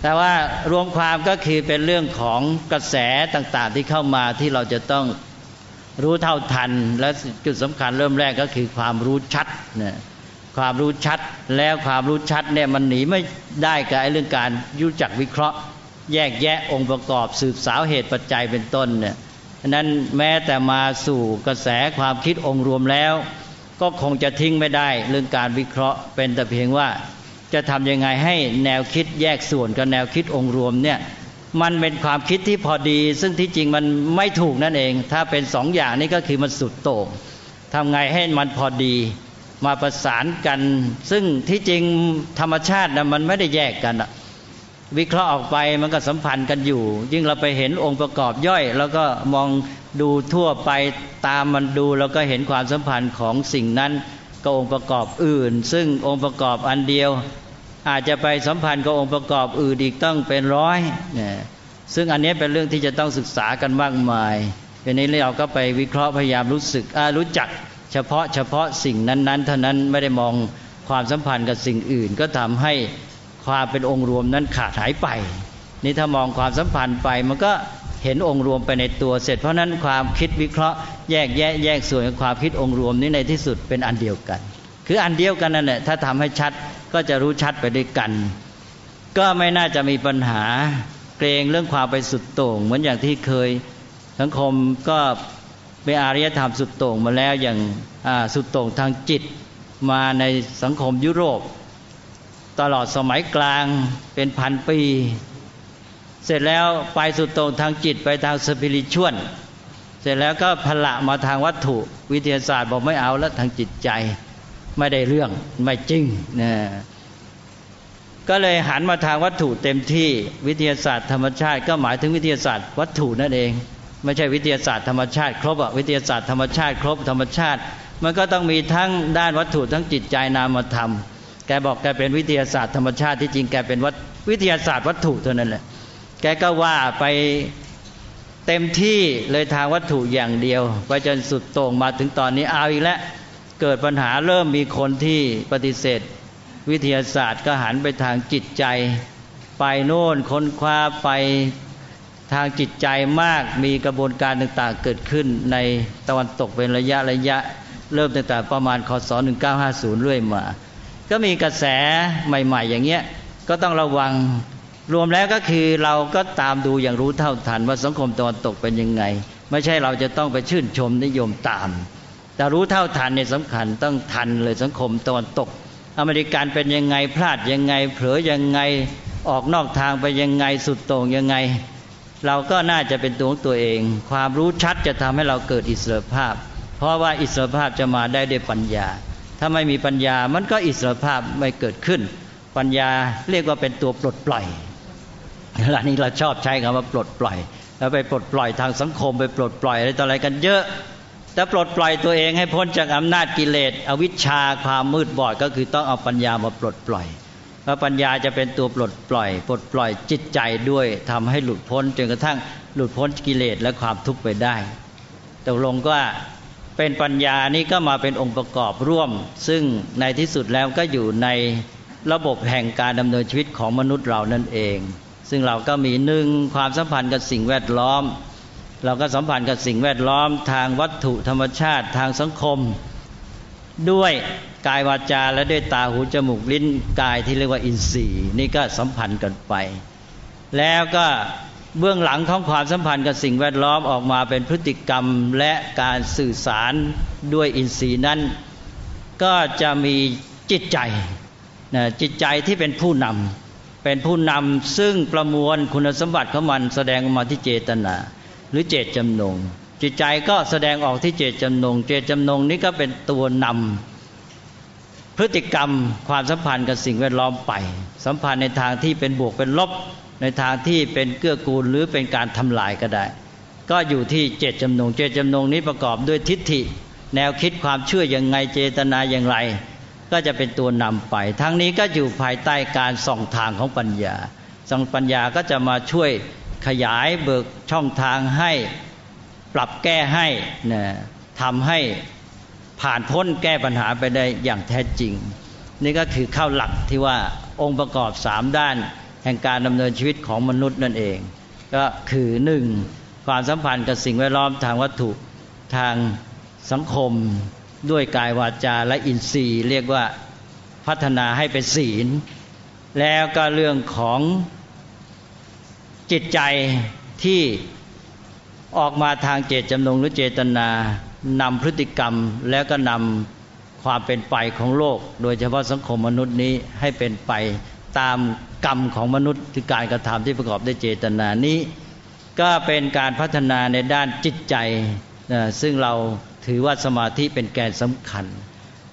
แต่ว่ารวมความก็คือเป็นเรื่องของกระแสต่างๆที่เข้ามาที่เราจะต้องรู้เท่าทัน และจุดสำคัญเริ่มแรกก็คือความรู้ชัดนะความรู้ชัดแล้วความรู้ชัดเนี่ยมันหนีไม่ได้กับเรื่องการรู้จักวิเคราะห์ แยกแยะองค์ประกอบสืบสาวเหตุปัจจัยเป็นต้นเนี่ยนั้นแม้แต่มาสู่กระแสความคิดองค์รวมแล้ว ก็คงจะทิ้งไม่ได้เรื่องการวิเคราะห์เป็นแต่เพียงว่า จะทำยังไงให้แนวคิดแยกส่วนกับแนวคิดองค์รวมเนี่ยมันเป็นความคิดที่พอดี ซึ่งที่จริงมันไม่ถูกนั่นเอง ถ้าเป็นสองอย่างนี้ก็คือมันสุดโต่งทำไงให้มันพอดีมาประสานกัน ซึ่งที่จริงธรรมชาตินะมันไม่ได้แยกกันอะวิเคราะห์ออกไปมันก็สัมพันธ์กันอยู่ ยิ่งเราไปเห็นองค์ประกอบย่อย แล้วก็มองดูทั่วไปตามมันดู แล้วก็เห็นความสัมพันธ์ของสิ่งนั้น กับองค์ประกอบอื่น ซึ่งองค์ประกอบอันเดียว อาจจะไปสัมพันธ์กับองค์ประกอบอื่นอีกต้องเป็นร้อยเนี่ยซึ่งอันนี้เป็นเรื่องที่จะต้องศึกษากันมากมายทีนี้เราก็ไปวิเคราะห์พยายามรู้สึกรู้จักเฉพาะเฉพาะสิ่งนั้นๆ เท่านั้นไม่ได้มองความสัมพันธ์กับสิ่งอื่น ก็ทำให้ความเป็นองค์รวมนั้นขาดหายไป นี่ถ้ามองความสัมพันธ์ไปมันก็ เห็นองค์รวมไปในตัวเสร็จ เพราะนั้นความคิดวิเคราะห์แยกแยะแยกส่วนความคิดองค์รวมนี้ในที่สุดเป็นอันเดียวกัน คืออันเดียวกันนั่นแหละถ้าทำให้ชัดก็จะรู้ชัดไปด้วยกัน ก็ไม่น่าจะมีปัญหาเกรงเรื่องความไปสุดโต่ง เหมือนอย่างที่เคยสังคมก็เป็นอารยธรรมสุดโต่งมาแล้วอย่างสุดโต่งทางจิตมาในสังคมยุโรป ตลอดสมัยกลางเป็นพันปี เสร็จแล้วไปสุดต่งทางจิตไปทางสปิริชวลเสร็จแล้วก็พละมาทางวัตถุวิทยาศาสตร์บอกไม่เอาแล้วทางจิตใจไม่ได้เรื่องไม่จริงนะก็เลยหันมาทางวัตถุเต็มที่วิทยาศาสตร์ธรรมชาติ ก็หมายถึงวิทยาศาสตร์ วัตถุนั่นเอง ไม่ใช่วิทยาศาสตร์ธรรมชาติ ครบอะวิทยาศาสตร์ธรรมชาติ ครบธรรมชาติ มันก็ต้องมีทั้งด้านวัตถุทั้งจิตใจนามธรรม แกบอกแกเป็นวิทยาศาสตร์ธรรมชาติที่จริงแกเป็นวิทยาศาสตร์วัตถุเท่านั้นแหละ แกก็ว่าไปเต็มที่เลยทางวัตถุอย่างเดียวไปจนสุดโต่งมาถึงตอนนี้เอาอีกแล้วเกิดปัญหาเริ่มมีคนที่ปฏิเสธ วิทยาศาสตร์ก็หันไปทางจิตใจ ไปโน่นค้นคว้าไปทางจิตใจมากมีกระบวนการต่างๆ เกิดขึ้นในตะวันตกเป็นระยะระยะเริ่มตั้งแต่ประมาณคศ1950 เรื่อยมา ก็มีกระแสใหม่ ๆ อย่างเงี้ยก็ต้องระวัง รวมแล้วก็คือเราก็ตามดูอย่างรู้เท่าทันว่าสังคมตะวันตกเป็นยังไง ไม่ใช่เราจะต้องไปชื่นชมนิยมตาม แต่รู้เท่าทันเนี่ยสำคัญต้องทันเลยสังคมตะวันตก อเมริกันเป็นยังไงพลาดยังไง เผลอยังไงออกนอกทางไปยังไงสุดโต่งยังไง เราก็น่าจะเป็นตัวของตัวเอง ความรู้ชัดจะทำให้เราเกิดอิสรภาพ เพราะว่าอิสรภาพจะมาได้ด้วยปัญญา ถ้าไม่มีปัญญามันก็อิสรภาพไม่เกิดขึ้น ปัญญาเรียกว่าเป็นตัวปลดปล่อย เวลานี้เราชอบใช้คำว่าปลดปล่อย แล้วไปปลดปล่อยทางสังคมไปปลดปล่อยอะไรต่ออะไรกันเยอะแต่ปลดปล่อยตัวเองให้พ้นจากอำนาจกิเลสอวิชชาความมืดบอดก็คือต้องเอาปัญญามาปลดปล่อยเพราะปัญญาจะเป็นตัวปลดปล่อย ปลดปล่อยจิตใจด้วยทำให้หลุดพ้นจนกระทั่งหลุดพ้นกิเลสและความทุกข์ไปได้ตกลงก็เป็นปัญญานี้ก็มาเป็นองค์ประกอบร่วม ซึ่งในที่สุดแล้วก็อยู่ในระบบแห่งการดำเนินชีวิตของมนุษย์เรานั่นเอง ซึ่งเราก็มีหนึ่งความสัมพันธ์กับสิ่งแวดล้อม เราก็สัมพันธ์กับสิ่งแวดล้อม ทางวัตถุธรรมชาติทางสังคม ด้วยกายวาจาและด้วยตาหูจมูกลิ้นกายที่เรียกว่าอินทรีย์ นี่ก็สัมพันธ์กันไป แล้วก็เบื้องหลังของความสัมพันธ์กับสิ่งแวดล้อมออกมาเป็นพฤติกรรมและการสื่อสารด้วยอินทรีย์นั้น ก็จะมีจิตใจนะจิตใจที่เป็นผู้นำ เป็นผู้นำซึ่งประมวลคุณสมบัติของมันแสดงออกมาที่เจตนา หรือเจตจำนง จิตใจก็แสดงออกที่เจตจำนง เจตจำนงนี้ก็เป็นตัวนำพฤติกรรมความสัมพันธ์กับสิ่งแวดล้อมไป สัมพันธ์ในทางที่เป็นบวกเป็นลบ ในทางที่เป็นเกื้อกูลหรือเป็นการทำลายก็ได้ ก็อยู่ที่เจตจำนง เจตจำนงนี้ประกอบด้วยทิฏฐิ แนวคิดความเชื่ออย่างไงเจตนาอย่างไร ก็จะเป็นตัวนำไป ทั้งนี้ก็อยู่ภายใต้การส่องทางของปัญญาส่องปัญญาก็จะมาช่วยขยายเบิกช่องทางให้ปรับแก้ให้นะทำให้ผ่านพ้นแก้ปัญหาไปได้อย่างแท้จริง นี่ก็คือเข้าหลักที่ว่าองค์ประกอบสามด้าน แห่งการดำเนินชีวิตของมนุษย์นั่นเอง ก็คือหนึ่งความสัมพันธ์กับสิ่งแวดล้อมทางวัตถุทางสังคม ด้วยกายวาจาและอินทรีย์ เรียกว่าพัฒนาให้เป็นศีล แล้วก็เรื่องของจิตใจที่ออกมาทางเจตจำนงหรือเจตนานำพฤติกรรมแล้วก็นำความเป็นไปของโลก โดยเฉพาะสังคมมนุษย์นี้ให้เป็นไปตามกรรมของมนุษย์คือการกระทำที่ประกอบด้วยเจตนานี้ ก็เป็นการพัฒนาในด้านจิตใจซึ่งเรา ถือว่าสมาธิเป็นแกนสำคัญ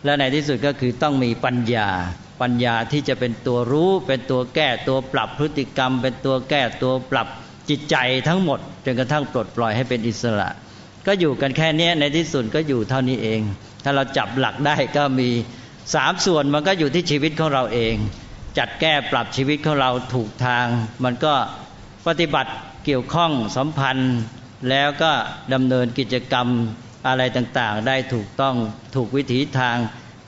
และในที่สุดก็คือต้องมีปัญญา ปัญญาที่จะเป็นตัวรู้ เป็นตัวแก้ตัวปรับพฤติกรรม เป็นตัวแก้ตัวปรับจิตใจทั้งหมดจนกระทั่งปลดปล่อยให้เป็นอิสระ ก็อยู่กันแค่นี้ในที่สุดก็อยู่เท่านี้เอง ถ้าเราจับหลักได้ก็มีสามส่วนมันก็อยู่ที่ชีวิตของเราเอง จัดแก้ปรับชีวิตของเราถูกทาง มันก็ปฏิบัติเกี่ยวข้องสัมพันธ์ แล้วก็ดำเนินกิจกรรม อะไรต่างๆ ได้ถูกต้องถูกวิถีทาง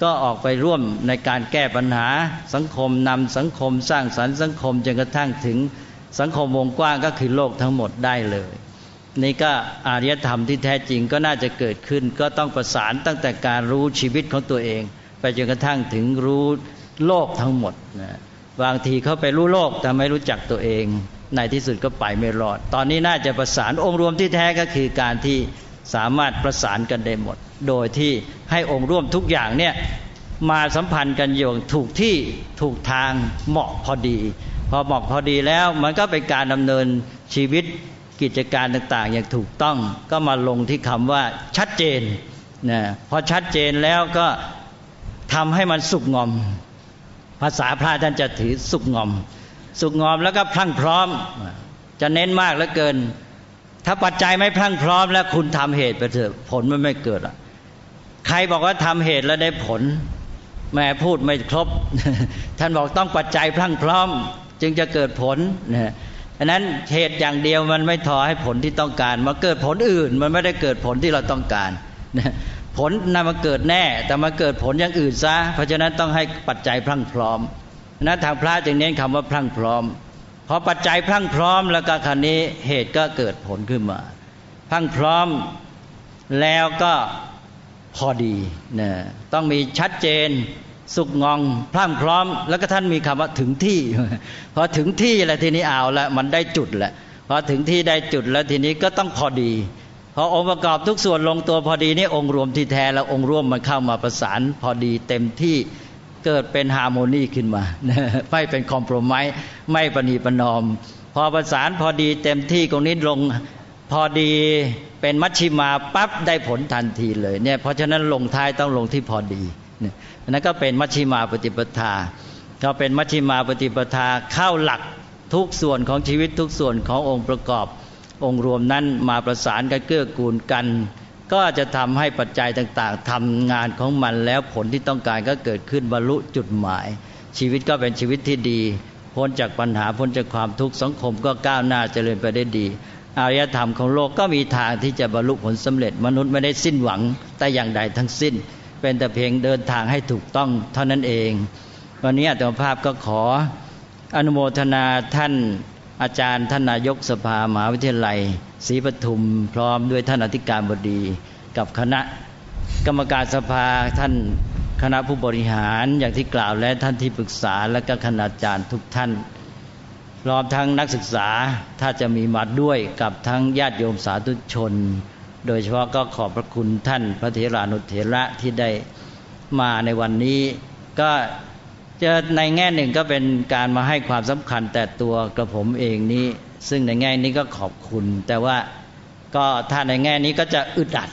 ก็ออกไปร่วมในการแก้ปัญหา สังคมนำสังคมสร้างสรรค์สังคมจนกระทั่งถึงสังคมวงกว้างก็คือโลกทั้งหมดได้เลย นี่ก็อารยธรรมที่แท้จริงก็น่าจะเกิดขึ้น ก็ต้องประสานตั้งแต่การรู้ชีวิตของตัวเอง ไปจนกระทั่งถึงรู้โลกทั้งหมดนะบางทีเขาไปรู้โลกแต่ไม่รู้จักตัวเอง ในที่สุดก็ไปไม่รอด ตอนนี้น่าจะประสานองค์รวมที่แท้ก็คือการที่ สามารถประสานกันได้หมด โดยที่ให้องค์ร่วมทุกอย่างเนี่ยมาสัมพันธ์กันอย่างถูกที่ถูกทางเหมาะพอดี พอเหมาะพอดีแล้วมันก็เป็นการดำเนินชีวิตกิจการต่างๆ อย่างถูกต้องก็มาลงที่คำว่าชัดเจนนะพอชัดเจนแล้วก็ทำให้มันสุกงอม ภาษาพระท่านจะถือสุกงอม สุกงอมแล้วก็พลั่งพร้อม จะเน้นมากเหลือเกิน ถ้าปัจจัยไม่พรั่งพร้อมแล้วคุณทำเหตุไปเถอะผลมันไม่เกิดอะใครบอกว่าทำเหตุแล้วได้ผลแม่พูดไม่ครบ ท่านบอกต้องปัจจัยพรั่งพร้อม จึงจะเกิดผลนะฉะนั้นเหตุอย่างเดียวมันไม่ทอให้ผลที่ต้องการมาเกิดผลอื่น มันไม่ได้เกิดผลที่เราต้องการผลนำมาเกิดแน่ แต่มาเกิดผลอย่างอื่นซะ เพราะฉะนั้นต้องให้ปัจจัยพรั่งพร้อมนั้นทางพระจึงเน้นคำว่าพรั่งพร้อม พอปัจจัยพรั่งพร้อมแล้วก็คันนี้เหตุก็เกิดผลขึ้นมาพรั่งพร้อมแล้วก็พอดีนะต้องมีชัดเจนสุกงองพรั่งพร้อม แล้วก็ท่านมีคำว่าถึงที่ พอถึงที่แล้วทีนี้เอาแล้วมันได้จุดแหละพอถึงที่ได้จุดแล้วทีนี้ก็ต้องพอดีพอองค์ประกอบทุกส่วนลงตัวพอดีนี่องค์รวมที่แท้แล้วองค์รวมมันเข้ามาประสานพอดีเต็มที่ เกิดเป็นฮาร์โมนีขึ้นมา ไม่เป็นคอมโพรไมซ์ไม่ปณีประนอม พอประสานพอดีเต็มที่ตรงนี้ลงพอดีเป็นมัชชิมาปั๊บได้ผลทันทีเลยเนี่ยเพราะฉะนั้นลงท้ายต้องลงที่พอดีนั่นก็เป็นมัชชิมาปฏิปทาก็เป็นมัชชิมาปฏิปทาเข้าหลักทุกส่วนของชีวิตทุกส่วนขององค์ประกอบ องค์รวมนั้นมาประสานกันเกื้อกูลกัน ก็จะทำให้ปัจจัยต่างๆทำงานของมันแล้วผลที่ต้องการก็เกิดขึ้นบรรลุจุดหมาย ชีวิตก็เป็นชีวิตที่ดี พ้นจากปัญหาพ้นจากความทุกข์สังคมก็ก้าวหน้าเจริญไปได้ดีอารยธรรมของโลกก็มีทางที่จะบรรลุผลสำเร็จ มนุษย์ไม่ได้สิ้นหวังแต่อย่างใดทั้งสิ้น เป็นแต่เพียงเดินทางให้ถูกต้องเท่านั้นเอง วันนี้อัตมภาพก็ขออนุโมทนาท่าน อาจารย์ท่านนายกสภามหาวิทยาลัยศรีปทุม พร้อมด้วยท่านอธิการบดีกับคณะกรรมการสภาท่านคณะผู้บริหารอย่างที่กล่าวและท่านที่ปรึกษาและก็คณาจารย์ทุกท่านรวมทั้งนักศึกษาถ้าจะมีมาด้วยกับทั้งญาติโยมสาธุชน โดยเฉพาะก็ขอบพระคุณท่านพระเถรานุเถระที่ได้มาในวันนี้ ก็ จะในแง่หนึ่งก็เป็นการมาให้ความสำคัญแต่ตัวกระผมเองนี้ ซึ่งในแง่นี้ก็ขอบคุณ แต่ว่าก็ถ้าในแง่นี้ก็จะอึดอัด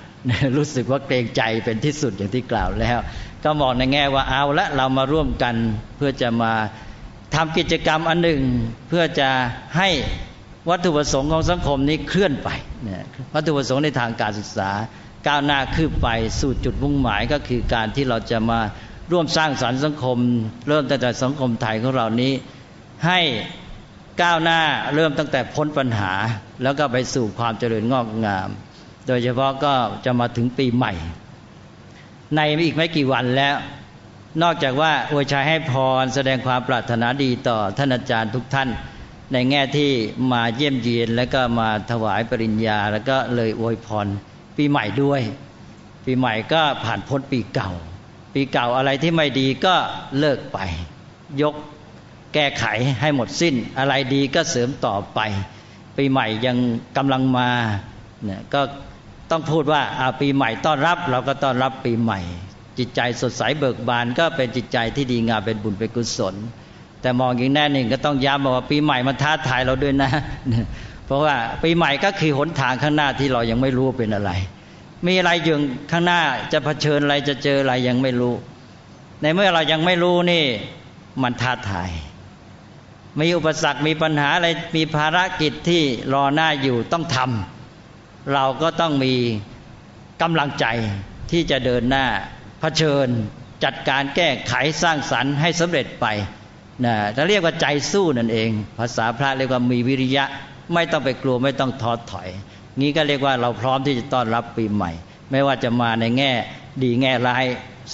รู้สึกว่าเกรงใจเป็นที่สุดอย่างที่กล่าวแล้ว ก็มองในแง่ว่าเอาละเรามาร่วมกันเพื่อจะมาทำกิจกรรมอันหนึ่ง เพื่อจะให้วัตถุประสงค์ของสังคมนี้เคลื่อนไปวัตถุประสงค์ในทางการศึกษาก้าวหน้าคืบไปสู่จุดมุ่งหมายก็คือการที่เราจะมา ร่วมสร้างสรรค์สังคม เริ่มตั้งแต่สังคมไทยของเรานี้ ให้ก้าวหน้าเริ่มตั้งแต่พ้นปัญหา แล้วก็ไปสู่ความเจริญงอกงาม โดยเฉพาะก็จะมาถึงปีใหม่ ในอีกไม่กี่วันแล้ว นอกจากว่าอวยชัยให้พรแสดงความปรารถนาดีต่อท่านอาจารย์ทุกท่าน ในแง่ที่มาเยี่ยมเยียน แล้วก็มาถวายปริญญา แล้วก็เลยอวยพรปีใหม่ด้วย ปีใหม่ก็ผ่านพ้นปีเก่า ปีเก่าอะไรที่ไม่ดีก็เลิกไป ยกแก้ไขให้หมดสิ้น อะไรดีก็เสริมต่อไป ปีใหม่ยังกำลังมาเนี่ยก็ต้องพูดว่าอาปีใหม่ต้อนรับ เราก็ต้อนรับปีใหม่ จิตใจสดใสเบิกบาน ก็เป็นจิตใจที่ดีงามเป็นบุญเป็นกุศล แต่มองอีกแน่หนึ่งก็ต้องย้ำว่าปีใหม่มันท้าทายเราด้วยนะ เพราะว่าปีใหม่ก็คือหนทางข้างหน้าที่เรายังไม่รู้เป็นอะไร มีอะไรอยู่ข้างหน้าจะเผชิญอะไรจะเจออะไรยังไม่รู้ ในเมื่อเรายังไม่รู้นี่ มันท้าทาย มีอุปสรรคมีปัญหาอะไรมีภารกิจที่รอหน้าอยู่ต้องทำเราก็ต้องมีกำลังใจที่จะเดินหน้าเผชิญจัดการแก้ไขสร้างสรรค์ให้สำเร็จไปนะถ้าเรียกว่าใจสู้นั่นเอง ภาษาพระเรียกว่ามีวิริยะ ไม่ต้องไปกลัวไม่ต้องท้อถอย งี้ก็เรียกว่าเราพร้อมที่จะต้อนรับปีใหม่ ไม่ว่าจะมาในแง่ดีแง่ร้าย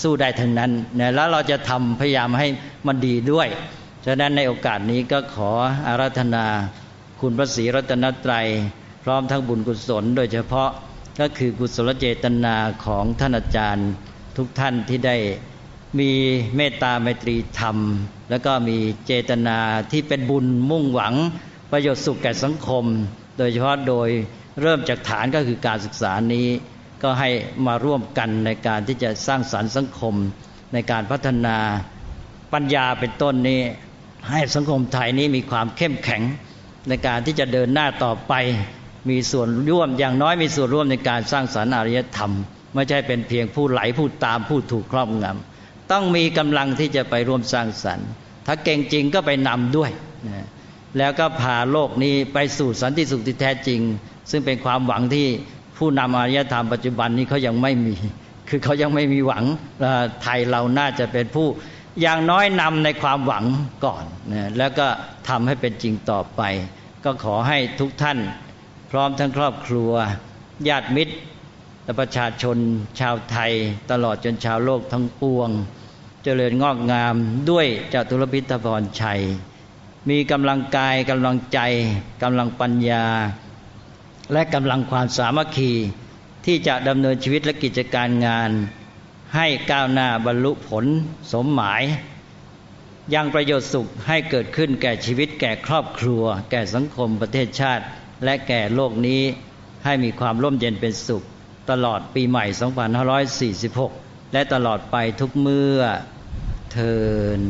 สู้ได้ทั้งนั้นนะแล้วเราจะทำพยายามให้มันดีด้วย ฉะนั้นในโอกาสนี้ก็ขออาราธนาคุณพระศรีรัตนตรัย พร้อมทั้งบุญกุศล โดยเฉพาะก็คือกุศลเจตนาของท่านอาจารย์ทุกท่านที่ได้มีเมตตาไมตรีธรรม แล้วก็มีเจตนาที่เป็นบุญมุ่งหวังประโยชน์สุขแก่สังคม โดยเฉพาะโดย เริ่มจากฐานก็คือการศึกษานี้ ก็ให้มาร่วมกันในการที่จะสร้างสารรค์สังคม ในการพัฒนาปัญญาเป็นต้นนี้ ให้สังคมไทยนี้มีความเข้มแข็งในการที่จะเดินหน้าต่อไป มีส่วนร่วมอย่างน้อยมีส่วนร่วมในการสร้างสารรค์อารยธรรม ไม่ใช่เป็นเพียงผู้ไหลผู้ตามผู้ถูกครอบงำต้องมีกำลังที่จะไปร่วมสร้างสรรค์ ถ้าเก่งจริงก็ไปนำด้วยนะ แล้วก็พาโลกนี้ไปสู่สันติสุขที่แท้จริง ซึ่งเป็นความหวังที่ผู้นำอารยธรรมปัจจุบันนี้เขายังไม่มี คือเขายังไม่มีหวังไทยเราน่าจะเป็นผู้อย่างน้อยนำในความหวังก่อนนะแล้วก็ทำให้เป็นจริงต่อไป ก็ขอให้ทุกท่าน พร้อมทั้งครอบครัว ญาติมิตรและประชาชนชาวไทย ตลอดจนชาวโลกทั้งปวง เจริญงอกงามด้วยจตุรพิทพรชัย มีกำลังกายกำลังใจกำลังปัญญา และกำลังความสามัคคี ที่จะดำเนินชีวิตและกิจการงาน ให้ก้าวหน้าบรรลุผลสมหมาย ยังประโยชน์สุขให้เกิดขึ้นแก่ชีวิตแก่ครอบครัว แก่สังคมประเทศชาติ และแก่โลกนี้ให้มีความร่มเย็นเป็นสุข ตลอดปีใหม่ 2546 และตลอดไปทุกเมื่อเทิน